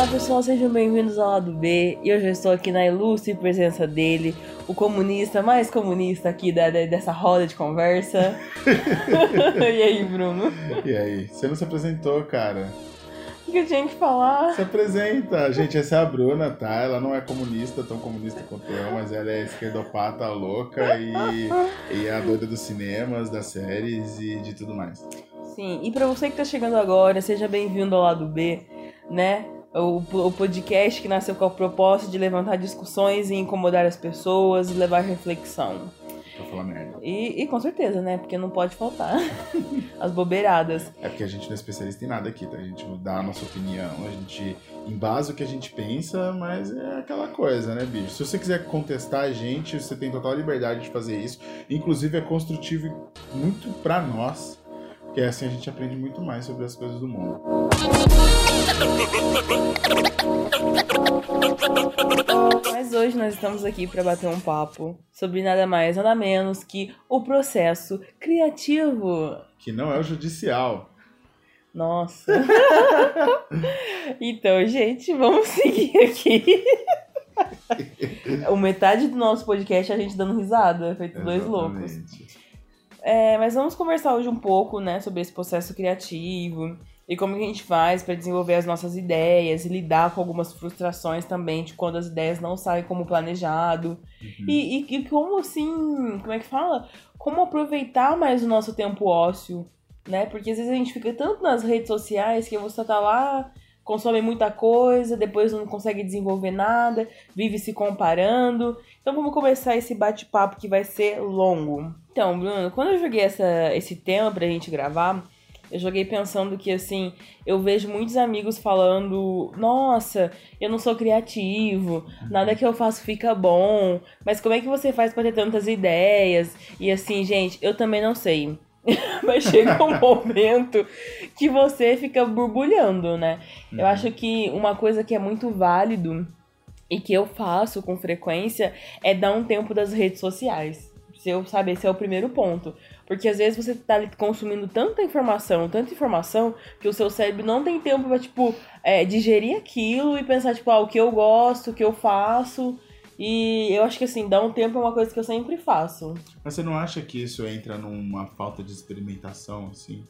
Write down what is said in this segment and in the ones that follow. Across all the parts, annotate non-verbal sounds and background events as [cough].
Olá pessoal, sejam bem-vindos ao lado B. E hoje eu estou aqui na ilustre presença dele, o comunista mais comunista aqui da, da- dessa roda de conversa. [laughs] e aí, Bruno? E aí? Você não se apresentou, cara? O que eu tinha que falar? Se apresenta. Gente, essa é a Bruna, tá? Ela não é comunista, tão comunista quanto eu, mas ela é esquerdopata louca e, e é a doida dos cinemas, das séries e de tudo mais. Sim, e pra você que tá chegando agora, seja bem-vindo ao lado B, né? O, o podcast que nasceu com a proposta de levantar discussões e incomodar as pessoas e levar reflexão. Pra falar merda. E, e com certeza, né? Porque não pode faltar [laughs] as bobeiradas. É porque a gente não é especialista em nada aqui, tá? A gente dá a nossa opinião, a gente embasa o que a gente pensa, mas é aquela coisa, né, bicho? Se você quiser contestar a gente, você tem total liberdade de fazer isso. Inclusive é construtivo muito pra nós, porque assim a gente aprende muito mais sobre as coisas do mundo. Mas hoje nós estamos aqui para bater um papo sobre nada mais, nada menos que o processo criativo. Que não é o judicial. Nossa. [laughs] então, gente, vamos [laughs] seguir aqui. [laughs] o metade do nosso podcast é a gente dando risada, feito dois loucos. É, mas vamos conversar hoje um pouco, né, sobre esse processo criativo e como que a gente faz para desenvolver as nossas ideias e lidar com algumas frustrações também de quando as ideias não saem como planejado. Uhum. E, e, e como assim, como é que fala? Como aproveitar mais o nosso tempo ósseo, né? Porque às vezes a gente fica tanto nas redes sociais que você tá lá, consome muita coisa, depois não consegue desenvolver nada, vive se comparando. Então vamos começar esse bate-papo que vai ser longo. Então, Bruno, quando eu joguei essa, esse tema pra gente gravar, eu joguei pensando que, assim, eu vejo muitos amigos falando: Nossa, eu não sou criativo, nada que eu faço fica bom, mas como é que você faz pra ter tantas ideias? E assim, gente, eu também não sei. [laughs] mas chega um [laughs] momento que você fica borbulhando, né? Eu Uhum. acho que uma coisa que é muito válido e que eu faço com frequência é dar um tempo das redes sociais. Eu saber, esse é o primeiro ponto. Porque às vezes você tá consumindo tanta informação, tanta informação, que o seu cérebro não tem tempo pra, tipo, é, digerir aquilo e pensar, tipo, ah, o que eu gosto, o que eu faço. E eu acho que assim, dar um tempo é uma coisa que eu sempre faço. Mas você não acha que isso entra numa falta de experimentação, assim?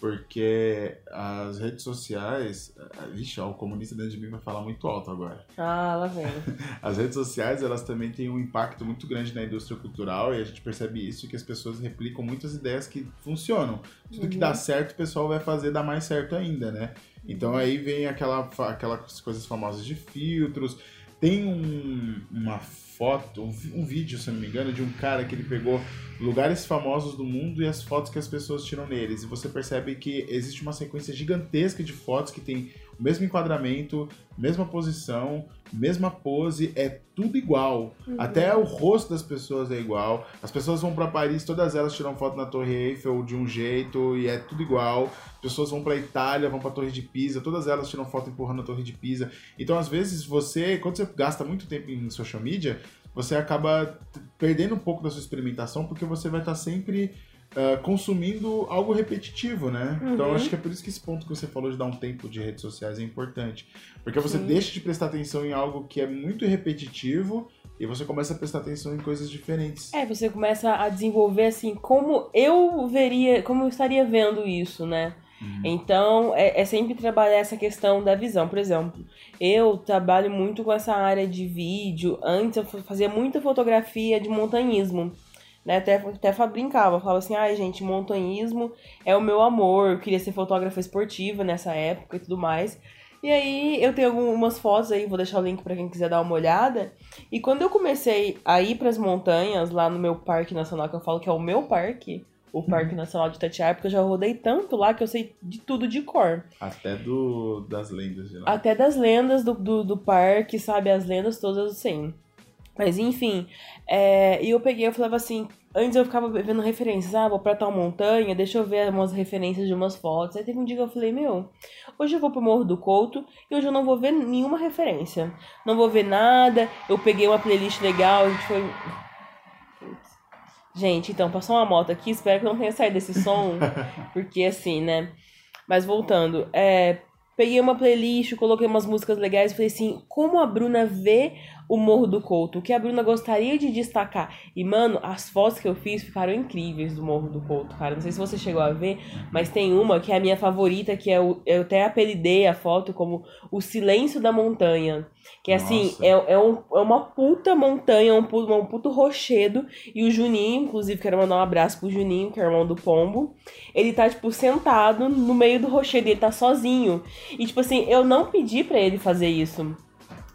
Porque as redes sociais. Vixe, ó, o comunista dentro de mim vai falar muito alto agora. Ah, lá vem. [laughs] As redes sociais, elas também têm um impacto muito grande na indústria cultural e a gente percebe isso, que as pessoas replicam muitas ideias que funcionam. Tudo que Uhum. dá certo, o pessoal vai fazer dar mais certo ainda, né? Então aí vem aquela, aquelas coisas famosas de filtros. Tem um- uma foto, um, vídeo, se não me engano, de um cara que ele pegou lugares famosos do mundo e as fotos que as pessoas tiram neles. E você percebe que existe uma sequência gigantesca de fotos que tem mesmo enquadramento, mesma posição, mesma pose, é tudo igual. Até o rosto das pessoas é igual. As pessoas vão pra Paris, todas elas tiram foto na Torre Eiffel de um jeito e é tudo igual. As pessoas vão pra Itália, vão pra Torre de Pisa, todas elas tiram foto empurrando a Torre de Pisa. Então, às vezes, você, quando você gasta muito tempo em social media, você acaba perdendo um pouco da sua experimentação porque você vai estar sempre ah, consumindo algo repetitivo, né? Então Uhum. acho que é por isso que esse ponto que você falou de dar um tempo de redes sociais é importante. Porque você Sim. deixa de prestar atenção em algo que é muito repetitivo e você começa a prestar atenção em coisas diferentes. É, você começa a desenvolver assim, como eu veria, como eu estaria vendo isso, né? Uhum. Então, é, é sempre trabalhar essa questão da visão. Por exemplo, eu trabalho muito com essa área de vídeo. Antes eu fa- fazia muita fotografia de montanhismo. Né? Até, até brincava, falava assim, ai gente, montanhismo é o meu amor. Eu queria ser fotógrafa esportiva nessa época e tudo mais. E aí eu tenho algumas fotos aí, vou deixar o link pra quem quiser dar uma olhada. E quando eu comecei a ir pras montanhas, lá no meu parque nacional, que eu falo que é o meu parque, o Parque Nacional de Itatiaia, porque eu já rodei tanto lá que eu sei de tudo de cor. Até do, das lendas de lá. Até das lendas do, do, do parque, sabe? As lendas todas sei. Mas enfim, é, e eu peguei, eu falava assim, antes eu ficava vendo referências, ah, vou pra tal montanha, deixa eu ver umas referências de umas fotos. Aí teve um dia que eu falei, meu, hoje eu vou pro Morro do Couto e hoje eu não vou ver nenhuma referência. Não vou ver nada, eu peguei uma playlist legal, a gente foi. Gente, então, passou uma moto aqui, espero que não tenha saído desse som, [laughs] porque assim, né? Mas voltando, é, peguei uma playlist, coloquei umas músicas legais e falei assim, como a Bruna vê o Morro do Couto, o que a Bruna gostaria de destacar. E, mano, as fotos que eu fiz ficaram incríveis do Morro do Couto, cara. Não sei se você chegou a ver, mas tem uma que é a minha favorita, que é o, eu até apelidei a foto como O Silêncio da Montanha. Que assim, é, é, um, é uma puta montanha, um puto, um puto rochedo. E o Juninho, inclusive, quero mandar um abraço pro Juninho, que é irmão do Pombo. Ele tá, tipo, sentado no meio do rochedo, ele tá sozinho. E, tipo assim, eu não pedi para ele fazer isso.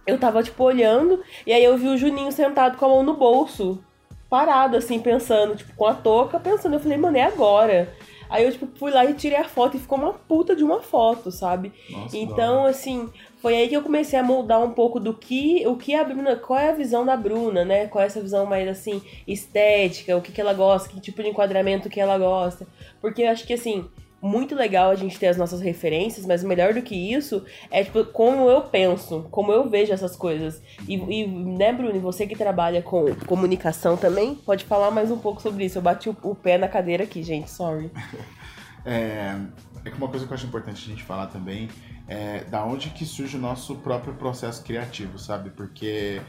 Eu tava, tipo, olhando, e aí eu vi o Juninho sentado com a mão no bolso, parado, assim, pensando, tipo, com a touca, pensando. Eu falei, mano, é agora. Aí eu, tipo, fui lá e tirei a foto e ficou uma puta de uma foto, sabe? Nossa, então, assim, foi aí que eu comecei a moldar um pouco do que, o que a Bruna, qual é a visão da Bruna, né? Qual é essa visão mais, assim, estética, o que, que ela gosta, que tipo de enquadramento que ela gosta. Porque eu acho que, assim, muito legal a gente ter as nossas referências, mas melhor do que isso é tipo, como eu penso, como eu vejo essas coisas. E, e né, Bruno, você que trabalha com comunicação também, pode falar mais um pouco sobre isso. Eu bati o, o pé na cadeira aqui, gente, sorry. [laughs] é, é que uma coisa que eu acho importante a gente falar também é da onde que surge o nosso próprio processo criativo, sabe? Porque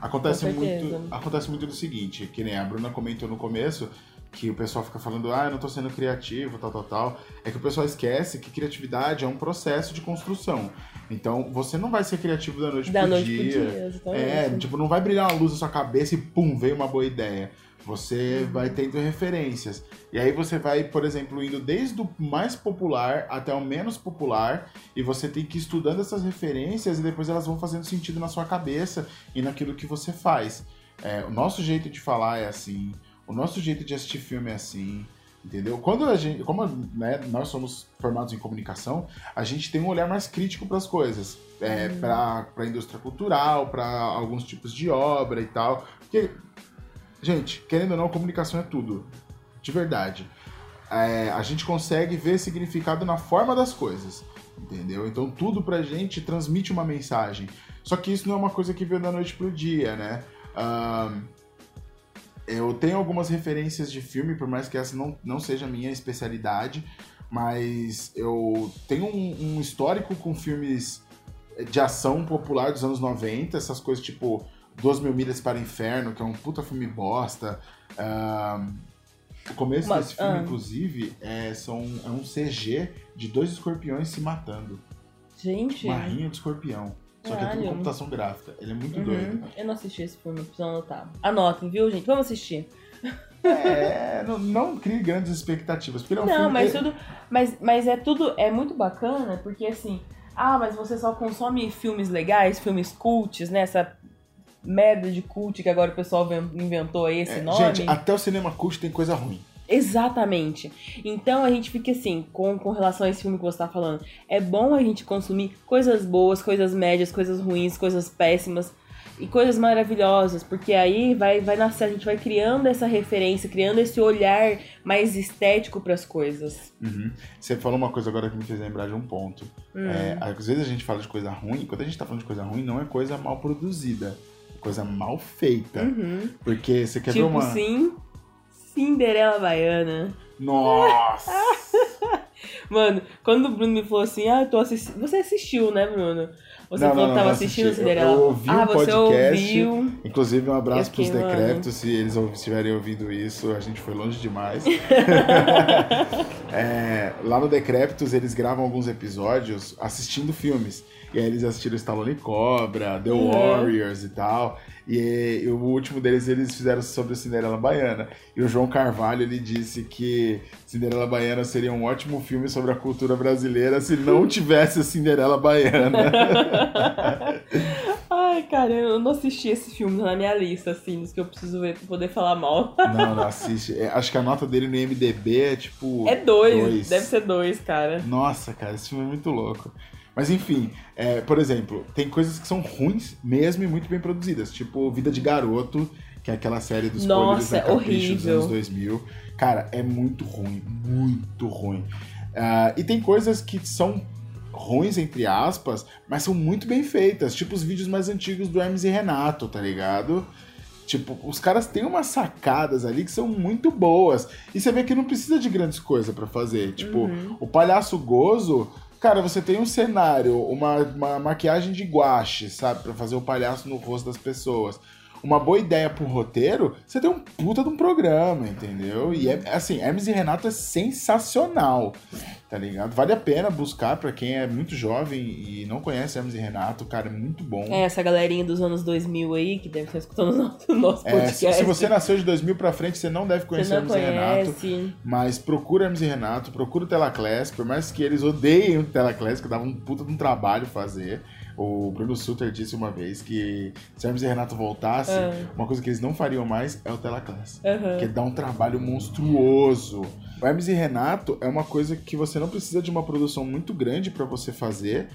acontece muito, acontece muito do seguinte, que nem a Bruna comentou no começo, que o pessoal fica falando, ah, eu não tô sendo criativo, tal, tal, tal, é que o pessoal esquece que criatividade é um processo de construção. Então, você não vai ser criativo da noite da pro noite dia. Pro dia é, tipo, não vai brilhar uma luz na sua cabeça e pum, veio uma boa ideia. Você uhum. vai tendo referências. E aí você vai, por exemplo, indo desde o mais popular até o menos popular, e você tem que ir estudando essas referências e depois elas vão fazendo sentido na sua cabeça e naquilo que você faz. É, o nosso jeito de falar é assim, o nosso jeito de assistir filme é assim, entendeu? Quando a gente, como né, nós somos formados em comunicação, a gente tem um olhar mais crítico para as coisas, é, hum. para a indústria cultural, para alguns tipos de obra e tal. Porque, gente, querendo ou não, comunicação é tudo, de verdade. É, a gente consegue ver significado na forma das coisas, entendeu? Então tudo pra gente transmite uma mensagem. Só que isso não é uma coisa que veio da noite pro dia, né? Um, eu tenho algumas referências de filme, por mais que essa não, não seja a minha especialidade, mas eu tenho um, um histórico com filmes de ação popular dos anos 90, essas coisas tipo Duas Mil Milhas para o Inferno, que é um puta filme bosta. Uh, o começo Mas, desse filme, uh... inclusive, é, são, é um CG de dois escorpiões se matando. Gente. Uma rinha de escorpião. Só que é tudo computação gráfica. Ele é muito uhum. doido. Eu não assisti esse filme, preciso anotar. Anotem, viu, gente? Vamos assistir. É, não, não crie grandes expectativas. Porque não, é um não mas tudo. Mas, mas é tudo. É muito bacana, porque assim. Ah, mas você só consome filmes legais, filmes cults, né? Essa merda de cult que agora o pessoal inventou esse é, nome. Gente, até o cinema cult tem coisa ruim. Exatamente. Então a gente fica assim, com, com relação a esse filme que você tá falando. É bom a gente consumir coisas boas, coisas médias, coisas ruins, coisas péssimas e coisas maravilhosas, porque aí vai, vai nascer, a gente vai criando essa referência, criando esse olhar mais estético para as coisas. Uhum. Você falou uma coisa agora que me fez lembrar de um ponto. Hum. É, às vezes a gente fala de coisa ruim, quando a gente tá falando de coisa ruim, não é coisa mal produzida, é coisa mal feita. Uhum. Porque você quer tipo, ver uma. Sim, Cinderela Baiana. Nossa! [laughs] Mano, quando o Bruno me falou assim, ah, eu tô assistindo. Você assistiu, né, Bruno? Você não, falou não, que tava assistindo assisti. Cinderela. Eu, eu ouvi ah, um podcast. Ouviu. Inclusive, um abraço pros decrépitos, se eles estiverem ouvindo isso. A gente foi longe demais. [laughs] é, lá no Decrépitos, eles gravam alguns episódios assistindo filmes. E aí eles assistiram Stallone Cobra, The uhum. Warriors e tal. E, e, o último deles eles fizeram sobre a Cinderela Baiana. E o João Carvalho ele disse que Cinderela Baiana seria um ótimo filme sobre a cultura brasileira se não [laughs] tivesse a Cinderela Baiana. [laughs] Ai, cara, eu não assisti esse filme na minha lista, assim, dos que eu preciso ver pra poder falar mal. Não, não assiste. É, acho que a nota dele no IMDB é tipo. É dois, dois. deve ser dois, cara. Nossa, cara, esse filme é muito louco. Mas enfim, é, por exemplo, tem coisas que são ruins mesmo e muito bem produzidas, tipo Vida de Garoto, que é aquela série dos Nossa, da Capricho dos anos 2000. Cara, é muito ruim, muito ruim. Uh, e tem coisas que são ruins, entre aspas, mas são muito bem feitas, tipo os vídeos mais antigos do Hermes e Renato, tá ligado? Tipo, os caras têm umas sacadas ali que são muito boas. E você vê que não precisa de grandes coisas para fazer. Tipo, uhum. o Palhaço Gozo Cara, você tem um cenário, uma, uma maquiagem de guache, sabe? Pra fazer o palhaço no rosto das pessoas uma boa ideia pro roteiro, você tem um puta de um programa, entendeu? E é assim, Hermes e Renato é sensacional, tá ligado? Vale a pena buscar para quem é muito jovem e não conhece Hermes e Renato, cara, é muito bom. É, essa galerinha dos anos 2000 aí, que deve estar escutando o nosso podcast. É, se, se, você nasceu de 2000 pra frente, você não deve conhecer não Hermes conhece. e Renato. Mas procura Hermes e Renato, procura o Telaclass, por mais que eles odeiem o Telaclass, que dava um puta de um trabalho fazer. O Bruno Sutter disse uma vez que se Hermes e Renato voltasse, uhum. uma coisa que eles não fariam mais é o Telaclass. Uhum. Que dá um trabalho monstruoso. O Hermes e Renato é uma coisa que você não precisa de uma produção muito grande para você fazer,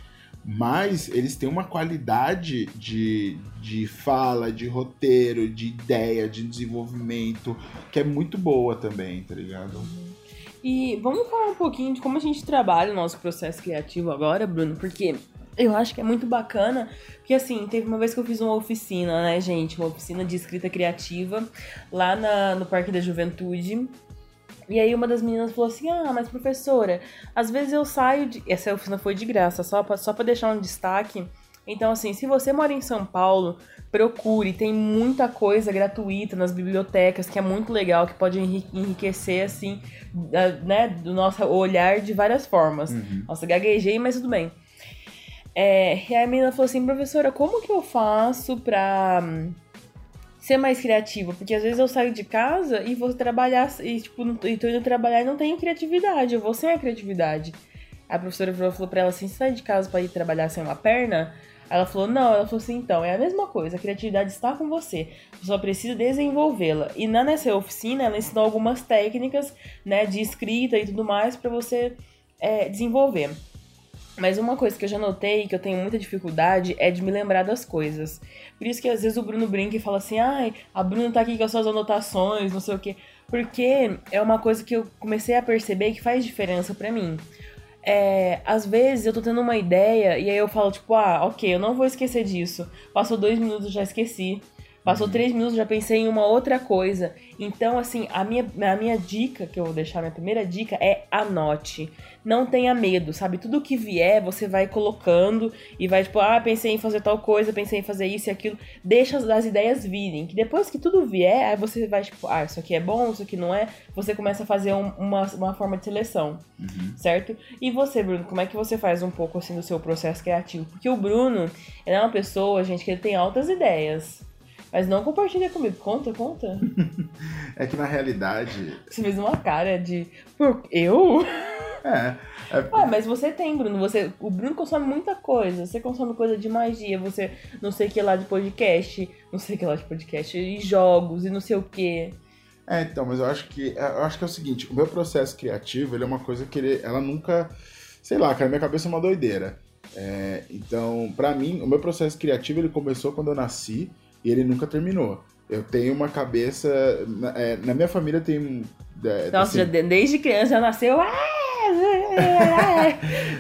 mas eles têm uma qualidade de, de fala, de roteiro, de ideia, de desenvolvimento, que é muito boa também, tá ligado? E vamos falar um pouquinho de como a gente trabalha o nosso processo criativo agora, Bruno, porque eu acho que é muito bacana, porque assim, teve uma vez que eu fiz uma oficina, né, gente? Uma oficina de escrita criativa lá na, no Parque da Juventude. E aí uma das meninas falou assim: Ah, mas professora, às vezes eu saio de. Essa oficina foi de graça, só pra, só pra deixar um destaque. Então, assim, se você mora em São Paulo, procure, tem muita coisa gratuita nas bibliotecas, que é muito legal, que pode enriquecer, assim, né, do nosso olhar de várias formas. Uhum. Nossa, gaguejei, mas tudo bem. É, e a menina falou assim, professora, como que eu faço pra hum, ser mais criativa? Porque às vezes eu saio de casa e vou trabalhar, e tipo, e tô indo trabalhar e não tenho criatividade, eu vou sem a criatividade. A professora falou pra ela assim, você sai de casa para ir trabalhar sem uma perna? Ela falou, não, ela falou assim, então, é a mesma coisa, a criatividade está com você, você só precisa desenvolvê-la. E na nessa oficina, ela ensinou algumas técnicas, né, de escrita e tudo mais para você é, desenvolver. Mas uma coisa que eu já notei, que eu tenho muita dificuldade, é de me lembrar das coisas. Por isso que às vezes o Bruno brinca e fala assim, ai, a Bruna tá aqui com as suas anotações, não sei o quê. Porque é uma coisa que eu comecei a perceber que faz diferença para mim. É, às vezes eu tô tendo uma ideia e aí eu falo, tipo, ah, ok, eu não vou esquecer disso. Passou dois minutos, já esqueci. Passou uhum. três minutos, já pensei em uma outra coisa. Então, assim, a minha, a minha dica, que eu vou deixar, minha primeira dica é anote. Não tenha medo, sabe? Tudo que vier, você vai colocando e vai, tipo, ah, pensei em fazer tal coisa, pensei em fazer isso e aquilo. Deixa as, as ideias virem. Que depois que tudo vier, aí você vai, tipo, ah, isso aqui é bom, isso aqui não é. Você começa a fazer um, uma, uma forma de seleção, uhum. certo? E você, Bruno, como é que você faz um pouco, assim, do seu processo criativo? Porque o Bruno, ele é uma pessoa, gente, que ele tem altas ideias. Mas não compartilha comigo. Conta, conta. [laughs] é que na realidade. Você fez uma cara de. Eu? É. é... Ué, [laughs] mas você tem, Bruno. Você... O Bruno consome muita coisa. Você consome coisa de magia, você não sei o que lá de podcast, não sei o que lá de podcast, e jogos, e não sei o que. É, então, mas eu acho que. Eu acho que é o seguinte, o meu processo criativo, ele é uma coisa que ele, ela nunca. Sei lá, cara, minha cabeça é uma doideira. É, então, para mim, o meu processo criativo ele começou quando eu nasci e ele nunca terminou. Eu tenho uma cabeça. Na, é, na minha família tem. É, Nossa, assim, já, desde criança já nasceu. Ah,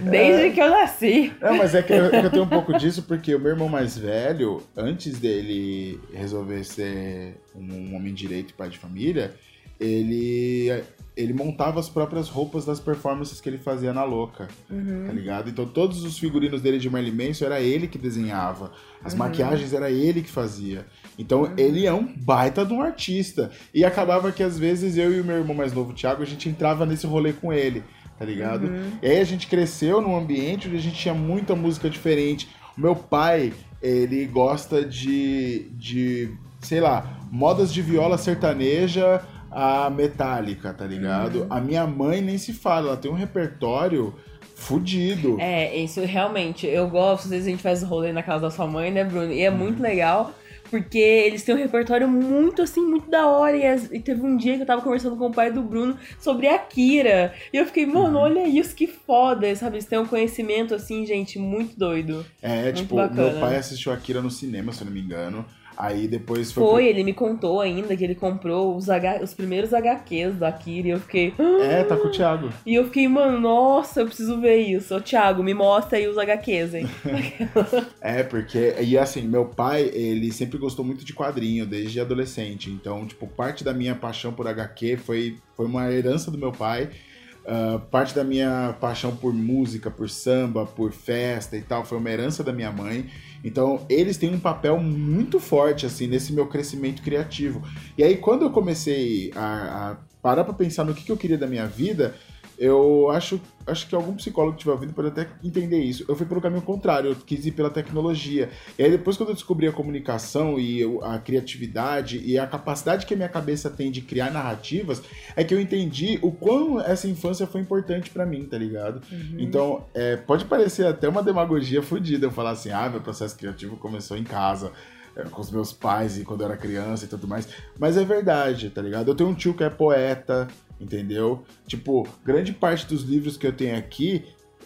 desde [laughs] é, que eu nasci. Não, mas é que eu, eu, tenho um pouco disso porque o meu irmão mais velho, antes dele resolver ser um homem direito e pai de família, ele ele montava as próprias roupas das performances que ele fazia na louca, uhum. tá ligado? Então todos os figurinos dele de Marilyn Manson era ele que desenhava, as uhum. maquiagens era ele que fazia. Então uhum. ele é um baita de um artista. E acabava que às vezes eu e o meu irmão mais novo, Thiago, a gente entrava nesse rolê com ele, tá ligado? Uhum. E aí a gente cresceu num ambiente onde a gente tinha muita música diferente. O meu pai, ele gosta de, de sei lá, modas de viola sertaneja a Metallica, tá ligado? Uhum. A minha mãe nem se fala, ela tem um repertório fudido. É, isso realmente, eu gosto, às vezes a gente faz rolê na casa da sua mãe, né, Bruno? E é uhum. muito legal, porque eles têm um repertório muito, assim, muito da hora. E, e, teve um dia que eu tava conversando com o pai do Bruno sobre a Kira. E eu fiquei, mano, uhum. olha isso, que foda, sabe? Eles têm um conhecimento, assim, gente, muito doido. É, muito tipo, bacana. meu pai assistiu a Kira no cinema, se eu não me engano. Aí depois foi. Foi, pro... ele me contou ainda que ele comprou os, H... os primeiros HQs da Kira e eu fiquei. É, tá com o Thiago. E eu fiquei, mano, nossa, eu preciso ver isso. Ô, Thiago, me mostra aí os HQs, hein? [laughs] é, porque. E assim, meu pai, ele sempre gostou muito de quadrinho, desde adolescente. Então, tipo, parte da minha paixão por HQ foi, foi uma herança do meu pai. Uh, parte da minha paixão por música, por samba, por festa e tal, foi uma herança da minha mãe. Então, eles têm um papel muito forte, assim, nesse meu crescimento criativo. E aí, quando eu comecei a, a parar pra pensar no que, que eu queria da minha vida, eu acho, acho que algum psicólogo que tiver ouvindo pode até entender isso. Eu fui pelo caminho contrário, eu quis ir pela tecnologia. E aí depois quando eu descobri a comunicação e a criatividade e a capacidade que a minha cabeça tem de criar narrativas, é que eu entendi o quão essa infância foi importante para mim, tá ligado? Uhum. Então, é, pode parecer até uma demagogia fodida eu falar assim, ah, meu processo criativo começou em casa é, com os meus pais e quando eu era criança e tudo mais. Mas é verdade, tá ligado? Eu tenho um tio que é poeta, entendeu? Tipo, grande parte dos livros que eu tenho aqui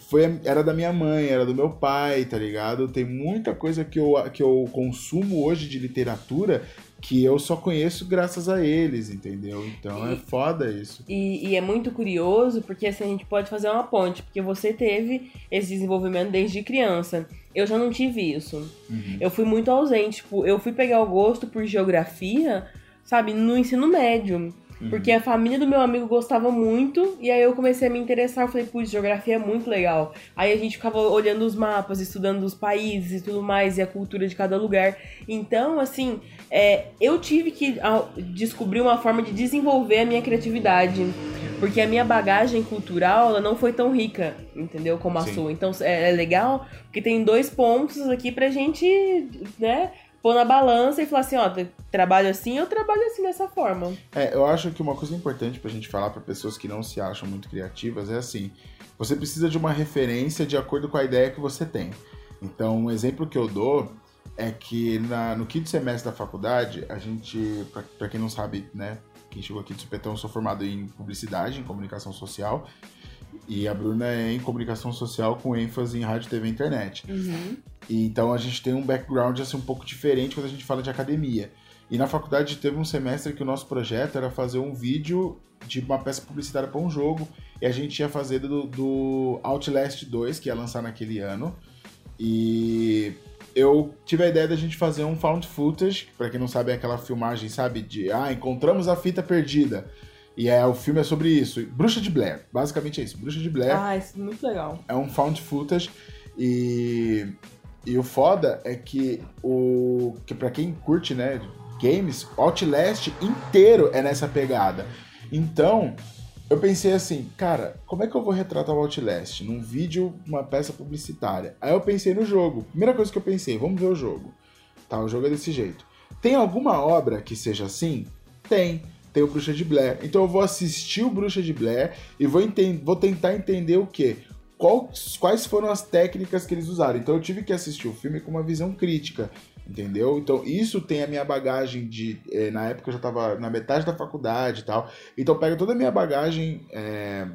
foi, era da minha mãe, era do meu pai, tá ligado? Tem muita coisa que eu, que eu consumo hoje de literatura que eu só conheço graças a eles, entendeu? Então e, é foda isso. E, e, é muito curioso porque assim a gente pode fazer uma ponte, porque você teve esse desenvolvimento desde criança. Eu já não tive isso. Uhum. Eu fui muito ausente, tipo, eu fui pegar o gosto por geografia, sabe, no ensino médio. Porque a família do meu amigo gostava muito, e aí eu comecei a me interessar. Eu falei, putz, geografia é muito legal. Aí a gente ficava olhando os mapas, estudando os países e tudo mais, e a cultura de cada lugar. Então, assim, é, eu tive que descobrir uma forma de desenvolver a minha criatividade. Porque a minha bagagem cultural, ela não foi tão rica, entendeu? Como a Sim. sua. Então, é, é legal, porque tem dois pontos aqui pra gente, né? Pôr na balança e falar assim, ó, trabalho assim, eu trabalho assim dessa forma. É, eu acho que uma coisa importante pra gente falar para pessoas que não se acham muito criativas é assim, você precisa de uma referência de acordo com a ideia que você tem. Então, um exemplo que eu dou é que na, no quinto semestre da faculdade, a gente, para quem não sabe, né, quem chegou aqui do Supetão, eu sou formado em publicidade, em comunicação social, e a Bruna é em comunicação social com ênfase em rádio, TV e internet. Uhum. E, então a gente tem um background assim, um pouco diferente quando a gente fala de academia. E na faculdade teve um semestre que o nosso projeto era fazer um vídeo de uma peça publicitária para um jogo. E a gente ia fazer do, do Outlast 2, que ia lançar naquele ano. E eu tive a ideia da gente fazer um found footage, para quem não sabe é aquela filmagem, sabe, de ah, encontramos a fita perdida. E é, o filme é sobre isso. Bruxa de Blair, basicamente é isso. Bruxa de Blair. Ah, isso é muito legal. É um found footage e e o foda é que o que para quem curte, né, games, Outlast inteiro é nessa pegada. Então, eu pensei assim, cara, como é que eu vou retratar o Outlast num vídeo, uma peça publicitária? Aí eu pensei no jogo. Primeira coisa que eu pensei, vamos ver o jogo. Tá, o jogo é desse jeito. Tem alguma obra que seja assim? Tem. Tem o Bruxa de Blair. Então eu vou assistir o Bruxa de Blair e vou, vou tentar entender o quê? quais, foram as técnicas que eles usaram. Então eu tive que assistir o filme com uma visão crítica, entendeu? Então isso tem a minha bagagem de. Eh, na época eu já estava na metade da faculdade e tal. Então pega toda a minha bagagem é,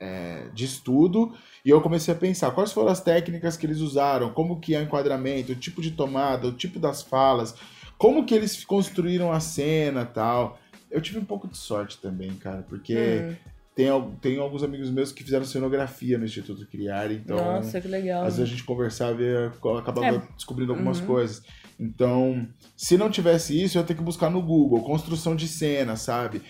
é, de estudo e eu comecei a pensar quais foram as técnicas que eles usaram, como que é o enquadramento, o tipo de tomada, o tipo das falas, como que eles construíram a cena tal. Eu tive um pouco de sorte também, cara, porque hum. Tem, tem alguns amigos meus que fizeram cenografia no Instituto Criar, então. Nossa, que legal. Às vezes a gente conversava e acabava é. descobrindo algumas uhum. coisas. Então, se não tivesse isso, eu ia ter que buscar no Google, construção de cena, sabe?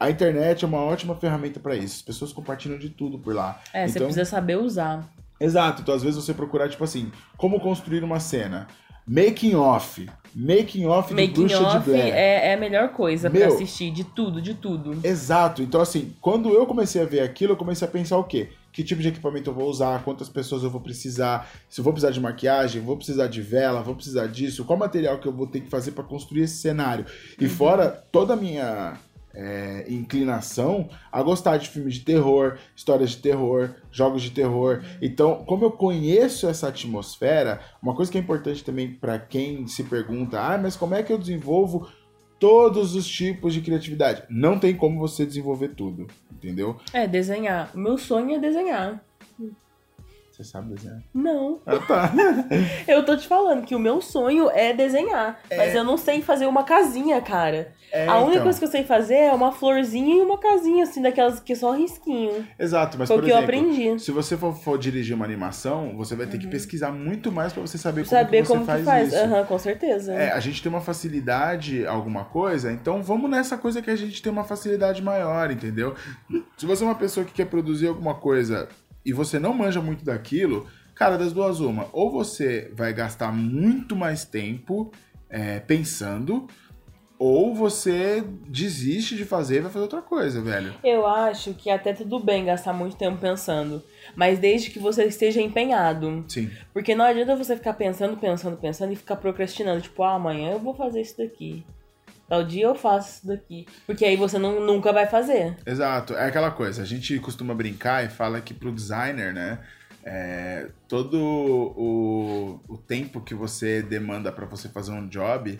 A internet é uma ótima ferramenta para isso. As pessoas compartilham de tudo por lá. É, então, você precisa saber usar. Exato. Então, às vezes, você procurar, tipo assim, como construir uma cena. Making off. Making off de Bruxa off de Blair. É, é a melhor coisa Meu, pra assistir, de tudo, de tudo. Exato. Então, assim, quando eu comecei a ver aquilo, eu comecei a pensar o quê? Que tipo de equipamento eu vou usar, quantas pessoas eu vou precisar, se eu vou precisar de maquiagem, vou precisar de vela, vou precisar disso, qual material que eu vou ter que fazer para construir esse cenário. E uhum. fora toda a minha é, inclinação a gostar de filmes de terror, histórias de terror, jogos de terror. Então, como eu conheço essa atmosfera, uma coisa que é importante também para quem se pergunta: ah, mas como é que eu desenvolvo todos os tipos de criatividade? Não tem como você desenvolver tudo, entendeu? É, desenhar. O meu sonho é desenhar. Você sabe desenhar? Não. Ah, tá. [laughs] Eu tô te falando que o meu sonho é desenhar. Mas eu não sei fazer uma casinha, cara. É, a única então. coisa que eu sei fazer é uma florzinha e uma casinha, assim, daquelas que é só risquinho. Exato, mas Foi por que eu exemplo, aprendi. Uhum. se você for, for dirigir uma animação, você vai ter que pesquisar muito mais pra você saber como Saber que você como faz, que faz. isso. Aham, com certeza. É, a gente tem uma facilidade alguma coisa, então vamos nessa coisa que a gente tem uma facilidade maior, entendeu? Se você é uma pessoa que quer produzir alguma coisa e você não manja muito daquilo, cara, das duas uma, ou você vai gastar muito mais tempo é, pensando, ou você desiste de fazer e vai fazer outra coisa, velho. Eu acho que até tudo bem gastar muito tempo pensando. Mas desde que você esteja empenhado. Sim. Porque não adianta você ficar pensando, pensando, pensando e ficar procrastinando. Tipo, ah, amanhã eu vou fazer isso daqui. Tal dia eu faço isso daqui. Porque aí você não, nunca vai fazer. Exato, é aquela coisa. A gente costuma brincar e fala que pro designer, né? é, todo o, o tempo que você demanda pra você fazer um job,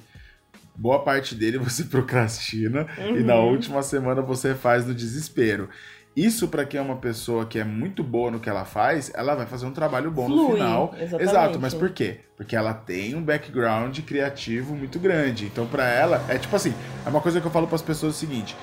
boa parte dele [laughs] você procrastina e na Uhum. última semana você faz no desespero. Isso pra quem é uma pessoa que é muito boa no que ela faz, ela vai fazer um trabalho bom no Flui, final. exatamente. Exato, mas por quê? Porque ela tem um background criativo muito grande. Então pra ela é tipo assim, é uma coisa que eu falo pras pessoas o seguinte: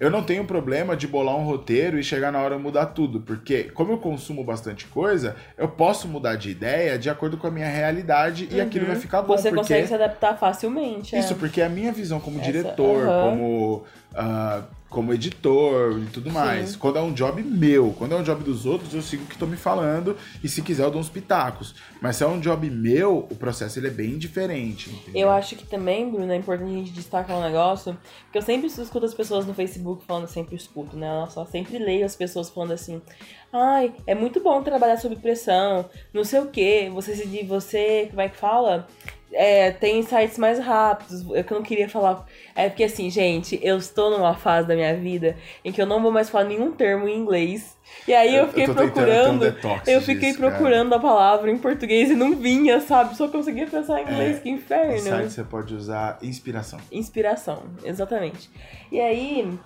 eu não tenho problema de bolar um roteiro e chegar na hora mudar tudo, porque como eu consumo bastante coisa, eu posso mudar de ideia de acordo com a minha realidade e aquilo vai ficar bom. Uhum. Você porque... consegue se adaptar facilmente. é. Isso, porque a minha visão como Essa- diretor, aham. como, ah, como editor e tudo mais. Sim. Quando é um job meu, quando é um job dos outros, eu sigo o que estão me falando e se quiser eu dou uns pitacos. Mas se é um job meu, o processo ele é bem diferente. entendeu? Eu acho que também, Bruno, é importante a gente destacar um negócio, que eu sempre escuto as pessoas no Facebook falando, sempre escuto, né? Eu só sempre leio as pessoas falando assim, ai, é muito bom trabalhar sob pressão, não sei o quê, você se você, como é que fala? É, tem insights mais rápidos, é que eu não queria falar. É porque assim, gente, eu estou numa fase da minha vida em que eu não vou mais falar nenhum termo em inglês. E aí eu, fiquei um procurando. Eu fiquei disso, cara. procurando a palavra em português e não vinha, sabe? Só conseguia pensar em inglês, É, que inferno. Insight você pode usar inspiração. Inspiração, exatamente. E aí,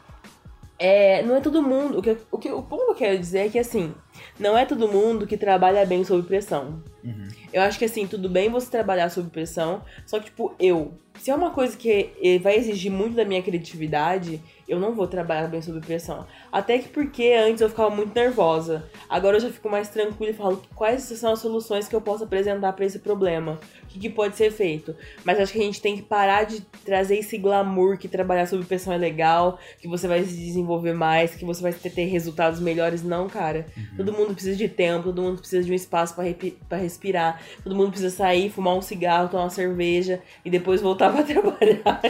é, não é todo mundo. O, que, o, que, o ponto que eu quero dizer é que, assim, não é todo mundo que trabalha bem sob pressão. Uhum. Eu acho que, assim, tudo bem você trabalhar sob pressão, só que, tipo, eu. Se é uma coisa que eh, vai exigir muito da minha criatividade, eu não vou trabalhar bem sob pressão. Até que porque antes eu ficava muito nervosa. Agora eu já fico mais tranquila e falo quais são as soluções que eu posso apresentar pra esse problema. O que, que pode ser feito. Mas acho que a gente tem que parar de trazer esse glamour que trabalhar sob pressão é legal, que você vai se desenvolver mais, que você vai ter, resultados melhores. Não, cara. Todo mundo precisa de tempo, todo mundo precisa de um espaço pra respirar, todo mundo precisa sair, fumar um cigarro, tomar uma cerveja e depois voltar pra [laughs] trabalhar.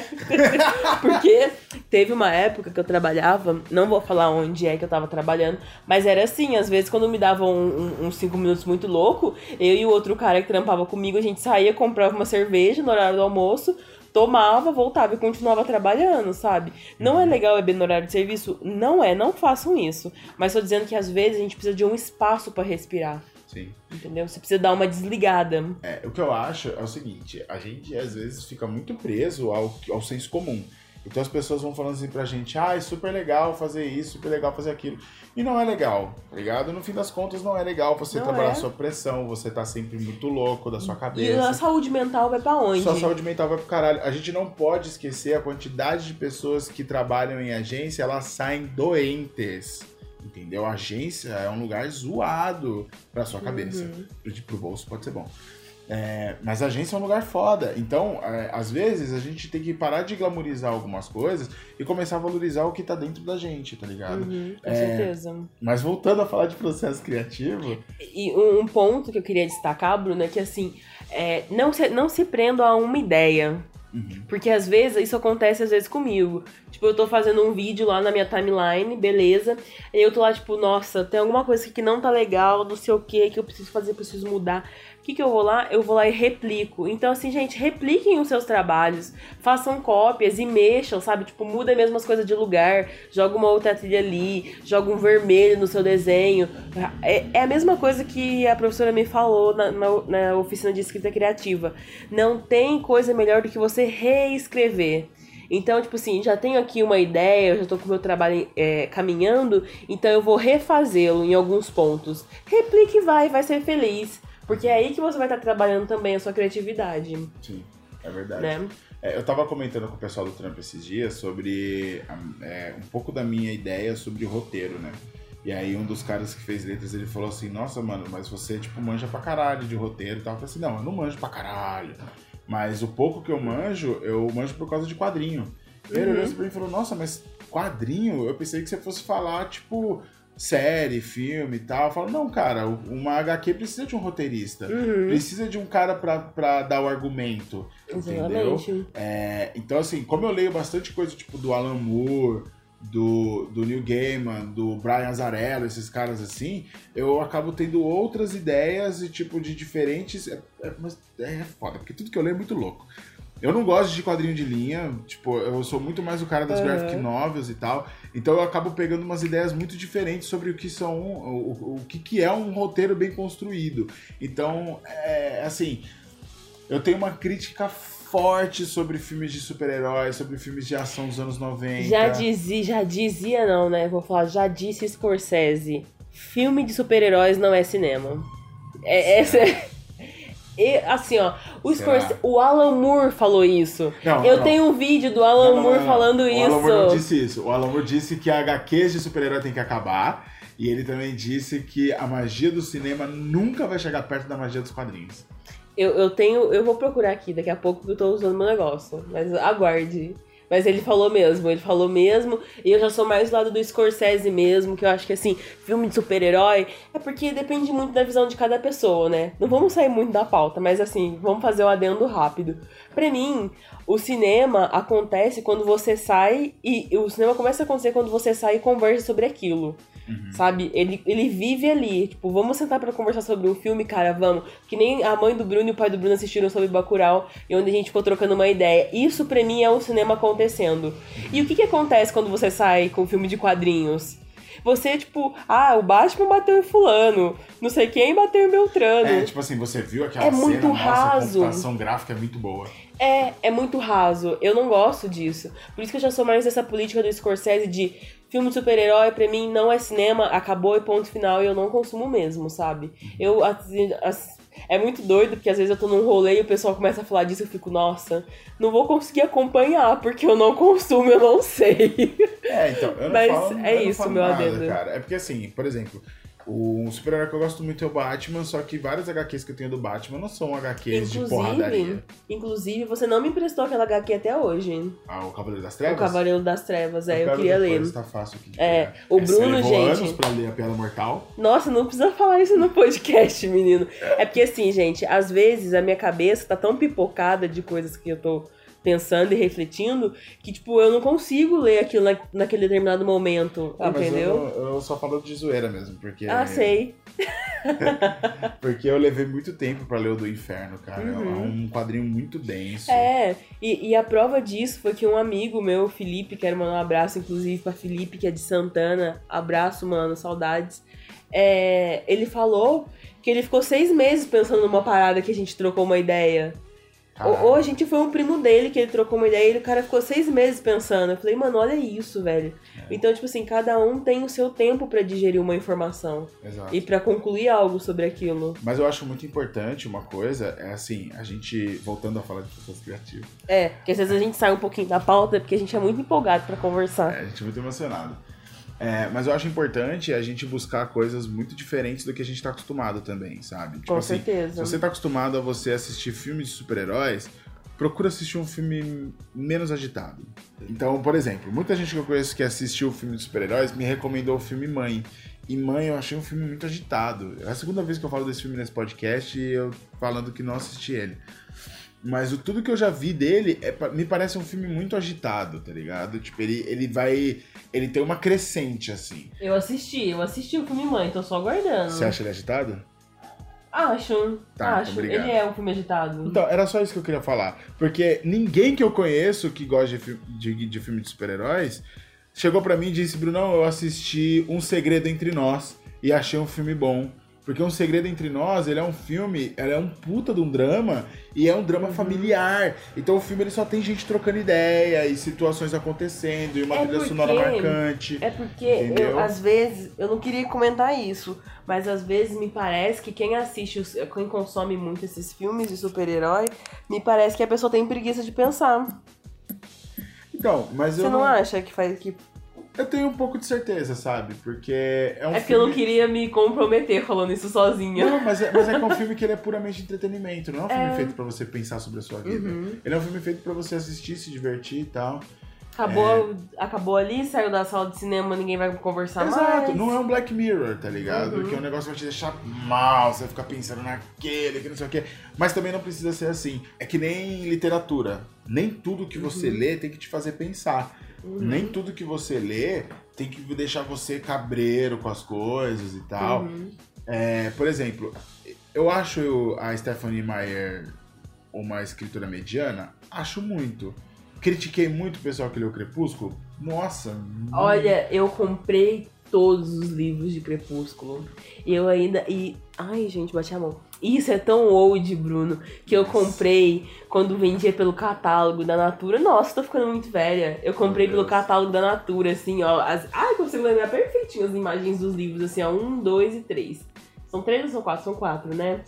[laughs] Porque teve uma época que eu trabalhava, não vou falar onde é que eu tava trabalhando, mas era assim, às vezes quando me davam um- um- uns cinco minutos muito louco, eu e o outro cara que trampava comigo, a gente saía, comprava uma cerveja no horário do almoço, tomava, voltava e continuava trabalhando, sabe? Não é legal beber no horário de serviço? Não é, não façam isso. Mas tô dizendo que às vezes a gente precisa de um espaço pra respirar, Sim. entendeu? Você precisa dar uma desligada. É, o que eu acho é o seguinte, a gente às vezes fica muito preso ao, ao senso comum. Então as pessoas vão falando assim pra gente, ah, é super legal fazer isso, super legal fazer aquilo. E não é legal, tá ligado? No fim das contas, não é legal você Não trabalhar é. sua pressão, você tá sempre muito louco da sua E a cabeça. saúde mental vai pra onde? Sua saúde mental vai pro caralho. A gente não pode esquecer a quantidade de pessoas que trabalham em agência, elas saem doentes. Entendeu? A agência é um lugar zoado pra sua cabeça. Uhum. Pro, pro bolso pode ser bom. É, mas a agência é um lugar foda. Então, é, às vezes, a gente tem que parar de glamorizar algumas coisas e começar a valorizar o que tá dentro da gente, tá ligado? Uhum, com É. certeza. Mas voltando a falar de processo criativo, E um, um ponto que eu queria destacar, Bruno, é que assim, é, não, se, não se prenda a uma ideia. Uhum. Porque às vezes isso acontece às vezes comigo. Tipo, eu tô fazendo um vídeo lá na minha timeline, beleza. E eu tô lá, tipo, nossa, tem alguma coisa que não tá legal, não sei o que, que eu preciso fazer, preciso mudar. Que, que eu vou lá? Eu vou lá e replico. Então, assim, gente, repliquem os seus trabalhos, façam cópias e mexam, sabe? Tipo, muda mesmo as coisas de lugar, joga uma outra trilha ali, joga um vermelho no seu desenho. É, é a mesma coisa que a professora me falou na, na, na oficina de escrita criativa. Não tem coisa melhor do que você reescrever. Então, tipo assim, já tenho aqui uma ideia, eu já tô com o meu trabalho é, caminhando, então eu vou refazê-lo em alguns pontos. Replique e vai, vai ser feliz. Porque é aí que você vai estar trabalhando também a sua criatividade. Sim, é verdade. Né? É, eu tava comentando com o pessoal do Trump esses dias sobre é, um pouco da minha ideia sobre roteiro, né? E aí um dos caras que fez letras, ele falou assim, nossa, mano, mas você, tipo, manja pra caralho de roteiro e tal. Eu falei assim, não, eu não manjo pra caralho. Mas o pouco que eu manjo, eu manjo por causa de quadrinho. Uhum. Ele olhou assim pra mim e falou, nossa, mas quadrinho? Eu pensei que você fosse falar, tipo, série, filme e tal. Eu falo, não, cara, uma HQ precisa de um roteirista. Uhum. Precisa de um cara pra, pra dar o argumento. Entendeu? É, então, assim, como eu leio bastante coisa, tipo, do Alan Moore, do, do Neil Gaiman, do Brian Azarello, esses caras assim, eu acabo tendo outras ideias e, tipo, de diferentes... É, é, mas é foda, porque tudo que eu leio é muito louco. Eu não gosto de quadrinho de linha, tipo, eu sou muito mais o cara das Uhum. graphic novels e tal, então eu acabo pegando umas ideias muito diferentes sobre o que são, o, o, que, que é um roteiro bem construído. Então, é, assim, eu tenho uma crítica forte sobre filmes de super-heróis, sobre filmes de ação dos anos 90. Já dizia, já dizia não, né? Vou falar, já disse Scorsese. Filme de super-heróis não é cinema. É, essa é- [laughs] E, assim, ó, o? Scorsese, o Alan Moore falou isso. Não, Eu não. tenho um vídeo do Alan Não, Moore falando o isso. Alan Moore não disse isso. O Alan Moore disse que a HQs de super-herói tem que acabar. E ele também disse que a magia do cinema nunca vai chegar perto da magia dos quadrinhos. Eu, eu tenho. Eu vou procurar aqui daqui a pouco que eu tô usando meu negócio. Mas aguarde. Mas ele falou mesmo, ele falou mesmo. E eu já sou mais do lado do Scorsese mesmo, que eu acho que assim, filme de super-herói é porque depende muito da visão de cada pessoa, né? Não vamos sair muito da pauta, mas assim, vamos fazer o adendo rápido. Pra mim, o cinema acontece quando você sai e o cinema começa a acontecer quando você sai e conversa sobre aquilo. Sabe? Ele, ele vive ali. Tipo, vamos sentar pra conversar sobre um filme, cara, vamos. Que nem a mãe do Bruno e o pai do Bruno assistiram sobre Bacurau e onde a gente ficou trocando uma ideia. Isso pra mim é o cinema acontecendo. E o que que acontece quando você sai com um filme de quadrinhos? Você, tipo, ah, o Batman bateu em fulano, não sei quem bateu em Beltrano. É, tipo assim, você viu aquela É cena, muito nossa, a computação gráfica é muito boa. É, é muito raso. Eu não gosto disso. Por isso que eu já sou mais dessa política do Scorsese de filme de super-herói, pra mim, não é cinema, acabou e ponto final, e eu não consumo mesmo, sabe? Eu, assim, as- é muito doido, porque às vezes eu tô num rolê e o pessoal começa a falar disso e eu fico, nossa, não vou conseguir acompanhar, porque eu não consumo, eu não sei. É, então, eu não Mas falo, é eu não isso, falo meu nada, adendo. cara. É porque assim, por exemplo, um super-herói que eu gosto muito é o Batman, só que várias HQs que eu tenho do Batman não são HQs de Inclusive, porradaria. inclusive, você não me emprestou aquela HQ até hoje. Ah, o Cavaleiro das O Trevas? Cavaleiro das Trevas, é, eu pego queria ler. Tá fácil aqui de É, pegar. o Essa Bruno, levou gente- anos pra ler a Piada Mortal. Nossa, não precisa falar isso no podcast, menino. É porque assim, gente, às vezes a minha cabeça tá tão pipocada de coisas que eu tô pensando e refletindo que, tipo, eu não consigo ler aquilo na, naquele determinado momento, Ah, entendeu? eu, eu só falo de zoeira mesmo, porque... Ah, sei. [laughs] Porque eu levei muito tempo pra ler o do Inferno, cara. É Uhum. um quadrinho muito denso. É, e, e a prova disso foi que um amigo meu, Felipe, quero mandar um abraço, inclusive, pra Felipe, que é de Santana. Abraço, mano, saudades. É, ele falou que ele ficou seis meses pensando numa parada que a gente trocou uma ideia. Caralho. Ou, a gente foi um primo dele que ele trocou uma ideia e o cara ficou seis meses pensando. Eu falei, mano, olha isso, velho. É. Então, tipo assim, cada um tem o seu tempo pra digerir uma informação Exato. e pra concluir algo sobre aquilo. Mas eu acho muito importante uma coisa, é assim, a gente, voltando a falar de pessoas criativas, É, porque às vezes a gente sai um pouquinho da pauta porque a gente é muito empolgado pra conversar. é, a gente é muito emocionado. É, mas eu acho importante a gente buscar coisas muito diferentes do que a gente tá acostumado também, sabe? Tipo Com assim, certeza. se você tá acostumado a você assistir filmes de super-heróis, procura assistir um filme menos agitado. Então, por exemplo, muita gente que eu conheço que assistiu o filme de super-heróis me recomendou o filme Mãe. E Mãe eu achei um filme muito agitado. É a segunda vez que eu falo desse filme nesse podcast e eu falando que não assisti ele. Mas o, tudo que eu já vi dele é, me parece um filme muito agitado, tá ligado? Tipo, ele, ele vai. Ele tem uma crescente, assim. Eu assisti, eu assisti o filme Mãe, tô só aguardando. Você acha ele agitado? Acho, Tá, acho. obrigado. Ele é um filme agitado. Então, era só isso que eu queria falar. Porque ninguém que eu conheço que gosta de, de, de filme de super-heróis chegou pra mim e disse: Brunão, eu assisti Um Segredo Entre Nós e achei um filme bom. Porque Um Segredo Entre Nós, ele é um filme, ele é um puta de um drama, e é um drama Uhum. familiar. Então o filme ele só tem gente trocando ideia, e situações acontecendo, e uma É trilha sonora porque- marcante. É porque eu, às vezes, eu não queria comentar isso, mas às vezes me parece que quem assiste, quem consome muito esses filmes de super-herói, me parece que a pessoa tem preguiça de pensar. Então, mas Você eu não acha que faz que. Eu tenho um pouco de certeza, sabe? Porque é um é porque eu não queria me comprometer falando isso sozinha. Não, mas é, mas é que é um [laughs] filme que ele é puramente entretenimento, não é um filme É. feito pra você pensar sobre a sua vida. Uhum. Ele é um filme feito pra você assistir, se divertir e tal. Acabou, acabou ali, saiu da sala de cinema, ninguém vai conversar Exato, mais. não é um Black Mirror, tá ligado? Uhum. Que é um negócio que vai te deixar mal, você vai ficar pensando naquele, que não sei o quê. Mas também não precisa ser assim. É que nem literatura. Nem tudo que você lê tem que te fazer pensar. Uhum. Nem tudo que você lê tem que deixar você cabreiro com as coisas e tal. Uhum. É, por exemplo, eu acho a Stephanie Meyer uma escritora mediana? Acho muito. Critiquei muito o pessoal que leu Crepúsculo? Nossa. Olha, eu comprei todos os livros de Crepúsculo. Eu ainda. E. Ai, gente, bati a mão. Isso é tão old, Bruno, que eu comprei quando vendia pelo catálogo da Natura. Nossa, tô ficando muito velha. Eu comprei pelo catálogo da Natura, assim, ó. As... Ai, consigo lembrar perfeitinho as imagens dos livros, assim, ó. Um, dois e três. São três ou são quatro? São quatro, né?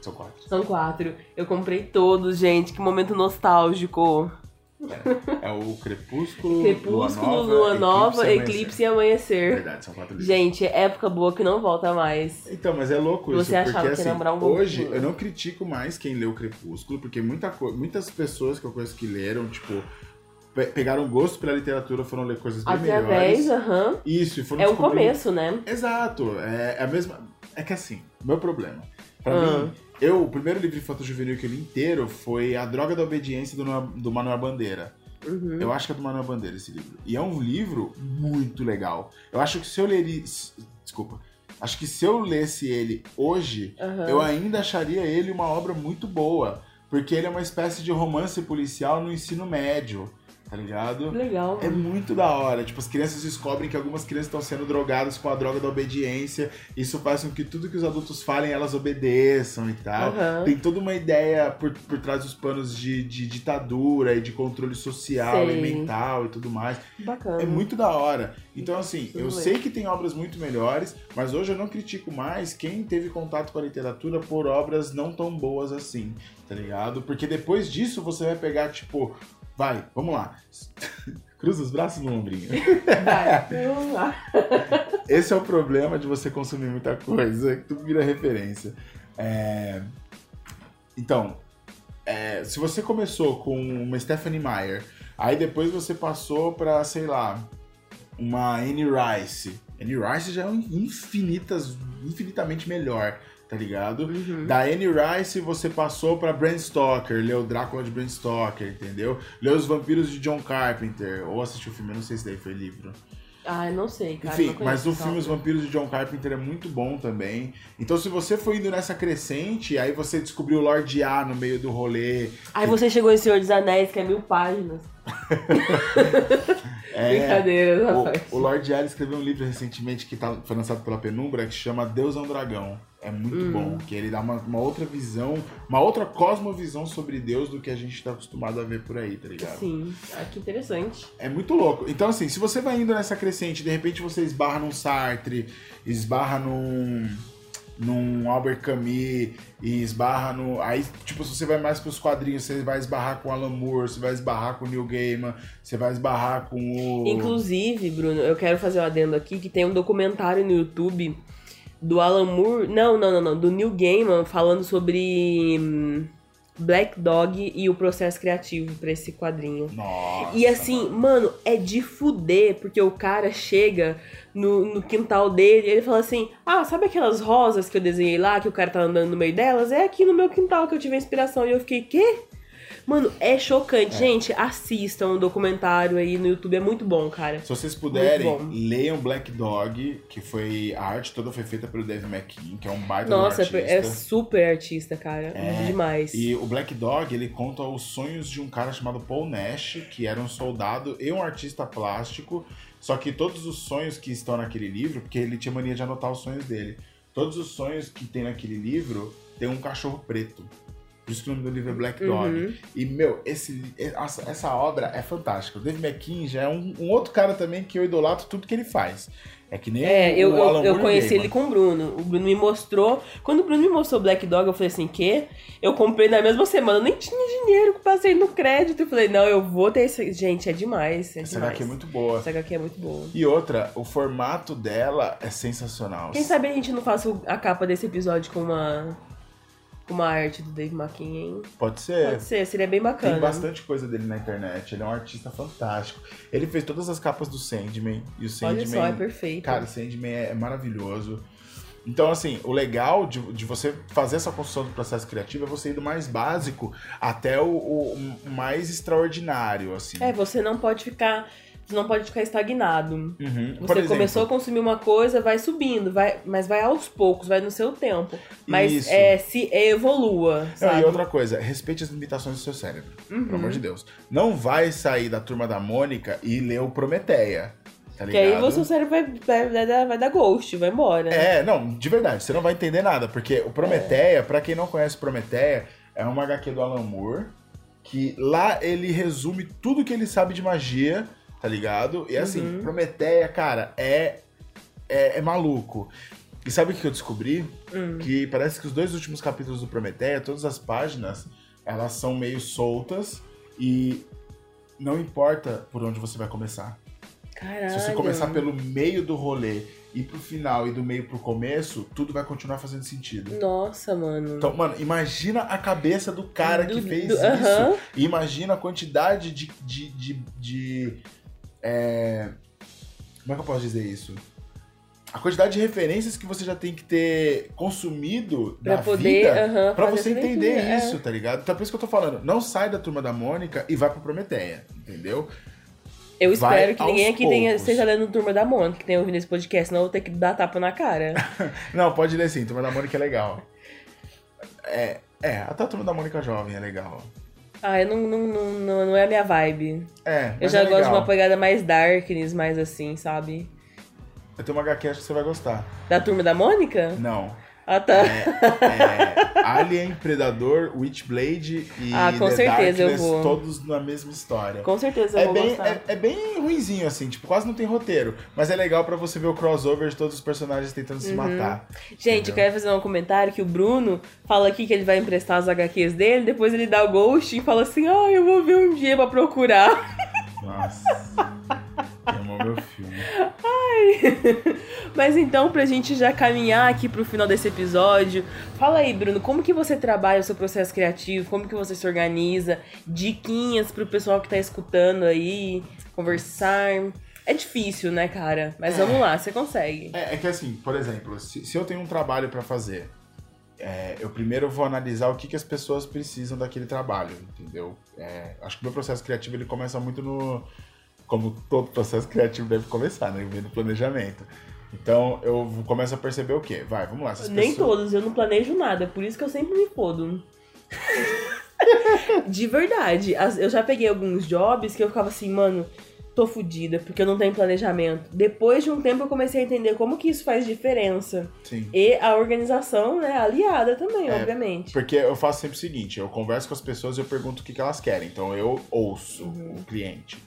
São quatro. São quatro. Eu comprei todos, gente. Que momento nostálgico. É o Crepúsculo, Crepúsculo, Lua Nova, Eclipse e Amanhecer. Verdade, são quatro livros. Gente, época boa que não volta mais. Então, mas é louco isso, Você achava porque que ia assim, um hoje eu não critico mais quem leu Crepúsculo, porque muita muitas pessoas que eu conheço que leram, tipo, pe- pegaram gosto pela literatura, foram ler coisas bem Através, melhores. aham. Isso, e foram É o começo, né? Exato, é, é a mesma. É que assim, meu problema. Pra Ah. mim, eu, o primeiro livro infanto juvenil que eu li inteiro foi A Droga da Obediência do, do Manuel Bandeira. Uhum. Eu acho que é do Manuel Bandeira esse livro. E é um livro muito legal. Eu acho que se eu ler. Desculpa. Acho que se eu lesse ele hoje, aham. eu ainda acharia ele uma obra muito boa. Porque ele é uma espécie de romance policial no ensino médio. Tá ligado? Legal. É muito da hora. Tipo, as crianças descobrem que algumas crianças estão sendo drogadas com a droga da obediência. Isso faz com que tudo que os adultos falem, elas obedeçam e tal. Aham. Tem toda uma ideia por, por trás dos panos de, de ditadura e de controle social Sei. e mental e tudo mais. Bacana. É muito da hora. Então, assim, Preciso eu ler. sei que tem obras muito melhores, mas hoje eu não critico mais quem teve contato com a literatura por obras não tão boas assim, tá ligado? Porque depois disso você vai pegar, tipo, vai, vamos lá. [laughs] Cruza os braços no ombrinho. Vai. [laughs] Vamos lá. Esse é o problema de você consumir muita coisa, que tudo vira referência. É, Então, é, se você começou com uma Stephanie Meyer, aí depois você passou pra, sei lá, uma Anne Rice. Anne Rice já é infinitas, infinitamente melhor, tá ligado? Uhum. Da Anne Rice você passou pra Bram Stoker, leu Drácula de Bram Stoker, entendeu? Leu Os Vampiros de John Carpenter, ou assistiu o filme, eu não sei se daí foi livro. Ai, não sei, cara. Enfim, conheço mas o filme Os. Vampiros de John Carpenter é muito bom também. Então, se você foi indo nessa crescente, aí você descobriu o Lord A no meio do rolê. Aí você chegou em Senhor dos Anéis, que é mil páginas. [laughs] É, Brincadeira, rapaz. o, o Lord ele escreveu um livro recentemente que tá, foi lançado pela Penumbra que chama Deus é um Dragão. É muito Hum. bom, que ele dá uma, uma outra visão, uma outra cosmovisão sobre Deus do que a gente tá acostumado a ver por aí, tá ligado? Sim. Ah, que interessante. É muito louco. Então, assim, se você vai indo nessa crescente, de repente você esbarra num Sartre, esbarra num. Num Albert Camus, e esbarra no. Aí, tipo, se você vai mais pros quadrinhos, você vai esbarrar com Alan Moore, você vai esbarrar com o Neil Gaiman, você vai esbarrar com o. Inclusive, Bruno, eu quero fazer um adendo aqui que tem um documentário no YouTube do Alan Moore. Não, não, não, não. Do Neil Gaiman falando sobre hum, Black Dog e o processo criativo pra esse quadrinho. Nossa. E assim, mano, é de fuder, porque o cara chega no, no quintal dele ele fala assim: Ah, sabe aquelas rosas que eu desenhei lá, que o cara tá andando no meio delas? É aqui no meu quintal que eu tive a inspiração. E eu fiquei, quê? Mano, é chocante. Gente, assistam o documentário aí no YouTube, é muito bom, cara. Se vocês puderem, leiam Black Dog, que foi. A arte toda foi feita pelo Dave McKean, que é um baita um Nossa, artista. é super artista, cara. É, Demais. E o Black Dog, ele conta os sonhos de um cara chamado Paul Nash, que era um soldado e um artista plástico. Só que todos os sonhos que estão naquele livro, porque ele tinha mania de anotar os sonhos dele. todos os sonhos que tem naquele livro tem um cachorro preto. Que o nome do livro é Black Dog. Uhum. E, meu, esse, essa, essa obra é fantástica. O Dave McKean já é um, um outro cara também que eu idolatro tudo que ele faz. É que nem É, eu, eu, eu conheci ele com o Bruno. O Bruno me mostrou. Quando o Bruno me mostrou Black Dog, eu falei assim: quê? Eu comprei na mesma semana, nem tinha dinheiro, passei no crédito. Eu falei: não, eu vou ter esse. Gente, é demais. É Essa demais. HQ é muito boa. Essa HQ é muito boa. E outra, o formato dela é sensacional. Quem sabe a gente não faça a capa desse episódio com uma. Uma arte do Dave McKean, hein? Pode ser. Pode ser, seria bem bacana. Tem bastante coisa dele na internet. Ele é um artista fantástico. Ele fez todas as capas do Sandman. E o Sandman. Olha só, é perfeito. Cara, o Sandman é, maravilhoso. Então, assim, o legal de, de você fazer essa construção do processo criativo é você ir do mais básico até o, o- o mais extraordinário, assim. É, você não pode ficar. Você não pode ficar estagnado. Uhum. Você exemplo, começou a consumir uma coisa, vai subindo, vai, mas vai aos poucos, vai no seu tempo. Mas Isso. é, se evolua, Não, e outra coisa, respeite as limitações do seu cérebro. Uhum. Pelo amor de Deus. Não vai sair da turma da Mônica e ler o Prometeia. Tá Que aí o seu cérebro vai, vai, vai, dar, vai dar ghost, vai embora. É, não, de verdade, você não vai entender nada, porque o Prometeia, pra quem não conhece Prometeia, é uma HQ do Alan Moore, que lá ele resume tudo que ele sabe de magia, tá ligado? E assim, Uhum. Prometeia, cara, é, é, é maluco. E sabe o que eu descobri? Hum. Que parece que os dois últimos capítulos do Prometeia, todas as páginas, elas são meio soltas e não importa por onde você vai começar. Caralho. Se você começar pelo meio do rolê e pro final e do meio pro começo, tudo vai continuar fazendo sentido. Nossa, mano. Então, mano, imagina a cabeça do cara que Do- fez do- isso. aham. E imagina a quantidade de. de, de, de, é, Como é que eu posso dizer isso? A quantidade de referências que você já tem que ter consumido Pra da poder, vida aham, pra você entender leitura, é. isso, tá ligado? Então por isso que eu tô falando, não sai da turma da Mônica e vai pro Prometeia, entendeu? Eu vai espero que ninguém aqui tenha, esteja lendo Turma da Mônica, que tenha ouvido esse podcast, senão eu vou ter que dar tapa na cara. [laughs] Não, pode ler sim, Turma da Mônica é legal. É, é, até a Turma da Mônica jovem é legal. Ah, eu não, não, não, não, é a minha vibe. É, Eu já é gosto de legal. uma pegada mais darkness, mais assim, sabe? Eu tenho uma HQ acho que você vai gostar. Da Turma da Mônica? Não. Ah, tá. É, Alien, Predador, Witchblade e Ah, com The certeza eu Darkness, vou. todos na mesma história. Com certeza eu É vou bem, é, é bem ruinzinho, assim, tipo, quase não tem roteiro. Mas é legal pra você ver o crossover de todos os personagens tentando se Uhum. matar. Gente, eu quero fazer um comentário que o Bruno fala aqui que ele vai emprestar as HQs dele, depois ele dá o ghost e fala assim, ah, eu vou ver um dia pra procurar. Nossa. [laughs] Queimou meu filme. [laughs] [laughs] Mas então, pra gente já caminhar aqui pro final desse episódio, fala aí, Bruno, como que você trabalha o seu processo criativo? Como que você se organiza? Diquinhas pro pessoal que tá escutando aí, conversar. É difícil, né, cara? Mas vamos lá, você consegue. É, é que assim, por exemplo, se, se eu tenho um trabalho pra fazer, é, eu primeiro vou analisar o que, que as pessoas precisam daquele trabalho, entendeu? É, acho que o meu processo criativo ele começa muito no. Como todo processo criativo deve começar, né? Vem do planejamento. Então eu começo a perceber o quê? Vai, vamos lá. essas Nem pessoas- todos, eu não planejo nada, por isso que eu sempre me fodo. [laughs] De verdade, eu já peguei alguns jobs que eu ficava assim, mano, tô fodida, porque eu não tenho planejamento. Depois de um tempo eu comecei a entender como que isso faz diferença. Sim. E a organização, né, aliada também, É, obviamente. Porque eu faço sempre o seguinte, eu converso com as pessoas e eu pergunto o que, que elas querem. Então eu ouço Uhum. o cliente.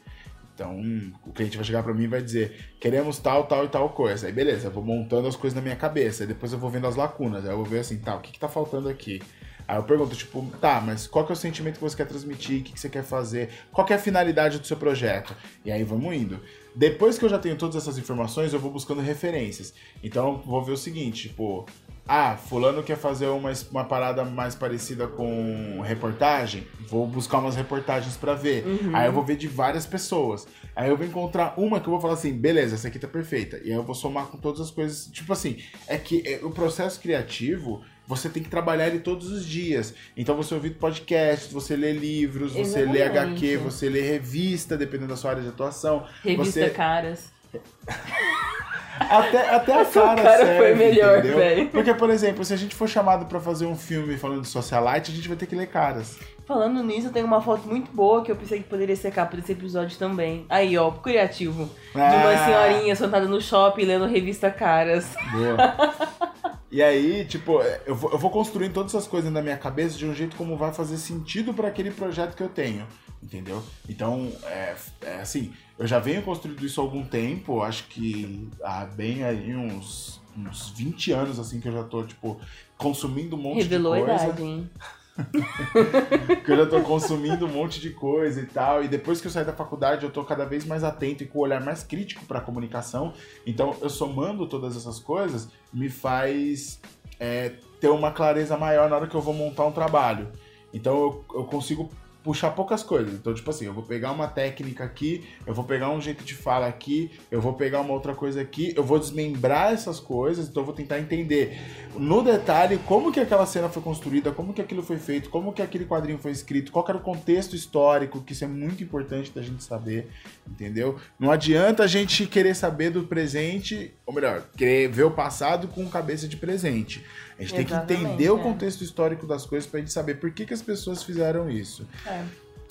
Então o cliente vai chegar pra mim e vai dizer, queremos tal, tal e tal coisa. Aí beleza, eu vou montando as coisas na minha cabeça. Aí depois eu vou vendo as lacunas. Aí eu vou ver assim, tá, o que, que tá faltando aqui? Aí eu pergunto, tipo, tá, mas qual que é o sentimento que você quer transmitir? O que, que você quer fazer? Qual que é a finalidade do seu projeto? E aí vamos indo. Depois que eu já tenho todas essas informações, eu vou buscando referências. Então eu vou ver o seguinte, tipo, ah, fulano quer fazer uma, uma parada mais parecida com reportagem, vou buscar umas reportagens pra ver. Uhum. Aí eu vou ver de várias pessoas. Aí eu vou encontrar uma que eu vou falar assim, beleza, essa aqui tá perfeita. E aí eu vou somar com todas as coisas. Tipo assim, é que é, o processo criativo, você tem que trabalhar ele todos os dias. Então você ouvir podcasts, você lê livros, você lê Exatamente. HQ, você lê revista, dependendo da sua área de atuação. Revista você- Caras. [laughs] Até, até a cara, cara serve, foi melhor, entendeu? velho. Porque, por exemplo, se a gente for chamado pra fazer um filme falando de socialite, a gente vai ter que ler caras. Falando nisso, eu tenho uma foto muito boa que eu pensei que poderia ser capa desse episódio também. Aí, ó, criativo. De uma Ah. senhorinha sentada no shopping lendo revista Caras. Boa. [laughs] E aí, tipo, eu vou, eu vou construindo todas essas coisas na minha cabeça de um jeito como vai fazer sentido para aquele projeto que eu tenho. Entendeu? Então, é, é, assim, eu já venho construindo isso há algum tempo, acho que há bem aí uns, uns 20 anos, assim, que eu já tô, tipo, consumindo um monte Revelou de coisa. a idade, hein? [laughs] que eu já tô consumindo um monte de coisa e tal. E depois que eu saí da faculdade, eu tô cada vez mais atento e com o olhar mais crítico pra comunicação. Então, eu somando todas essas coisas, me faz é, ter uma clareza maior na hora que eu vou montar um trabalho. Então, eu, eu consigo puxar poucas coisas. Então, tipo assim, eu vou pegar uma técnica aqui, eu vou pegar um jeito de fala aqui, eu vou pegar uma outra coisa aqui, eu vou desmembrar essas coisas, então eu vou tentar entender no detalhe como que aquela cena foi construída, como que aquilo foi feito, como que aquele quadrinho foi escrito, qual era o contexto histórico, que isso é muito importante da gente saber, entendeu? Não adianta a gente querer saber do presente, ou melhor, querer ver o passado com cabeça de presente. A gente tem que Exatamente, entender o é. contexto histórico das coisas pra gente saber por que, que as pessoas fizeram isso. É.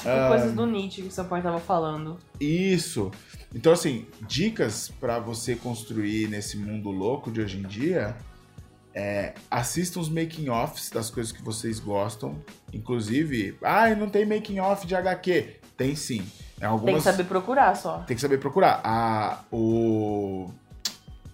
Ah. Coisas do Nietzsche que o seu pai tava falando. Isso. Então, assim, dicas pra você construir nesse mundo louco de hoje em dia. É, assista os making offs das coisas que vocês gostam. Inclusive, ah, não tem making off de HQ. Tem sim. É Tem algumas... que saber procurar só. Tem que saber procurar. A, o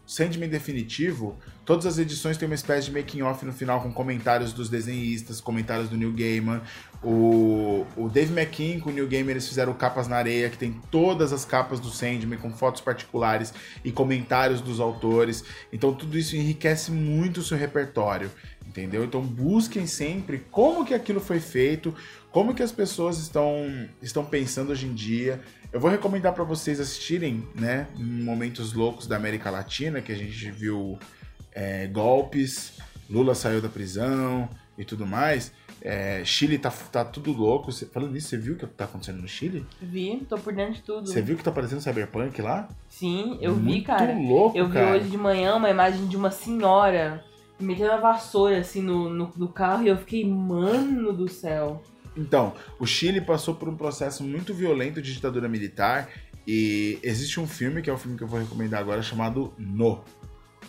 Sandman Definitivo, todas as edições têm uma espécie de making off no final com comentários dos desenhistas, comentários do Neil Gaiman. O, o Dave McKean com o Neil Gaiman eles fizeram Capas na Areia, que tem todas as capas do Sandman com fotos particulares e comentários dos autores. Então tudo isso enriquece muito o seu repertório, entendeu? Então busquem sempre como que aquilo foi feito, como que as pessoas estão, estão pensando hoje em dia. Eu vou recomendar para vocês assistirem, né, momentos loucos da América Latina, que a gente viu é, golpes, Lula saiu da prisão e tudo mais. É, Chile tá, tá tudo louco. Cê- falando nisso, você viu o que tá acontecendo no Chile? Vi, tô por dentro de tudo. Você viu que tá aparecendo Cyberpunk lá? Sim, eu vi, Muito cara. louco, Eu vi cara. hoje de manhã uma imagem de uma senhora metendo a vassoura assim no, no, no carro e eu fiquei, mano do céu. Então, o Chile passou por um processo muito violento de ditadura militar e existe um filme, que é o filme que eu vou recomendar agora, chamado No.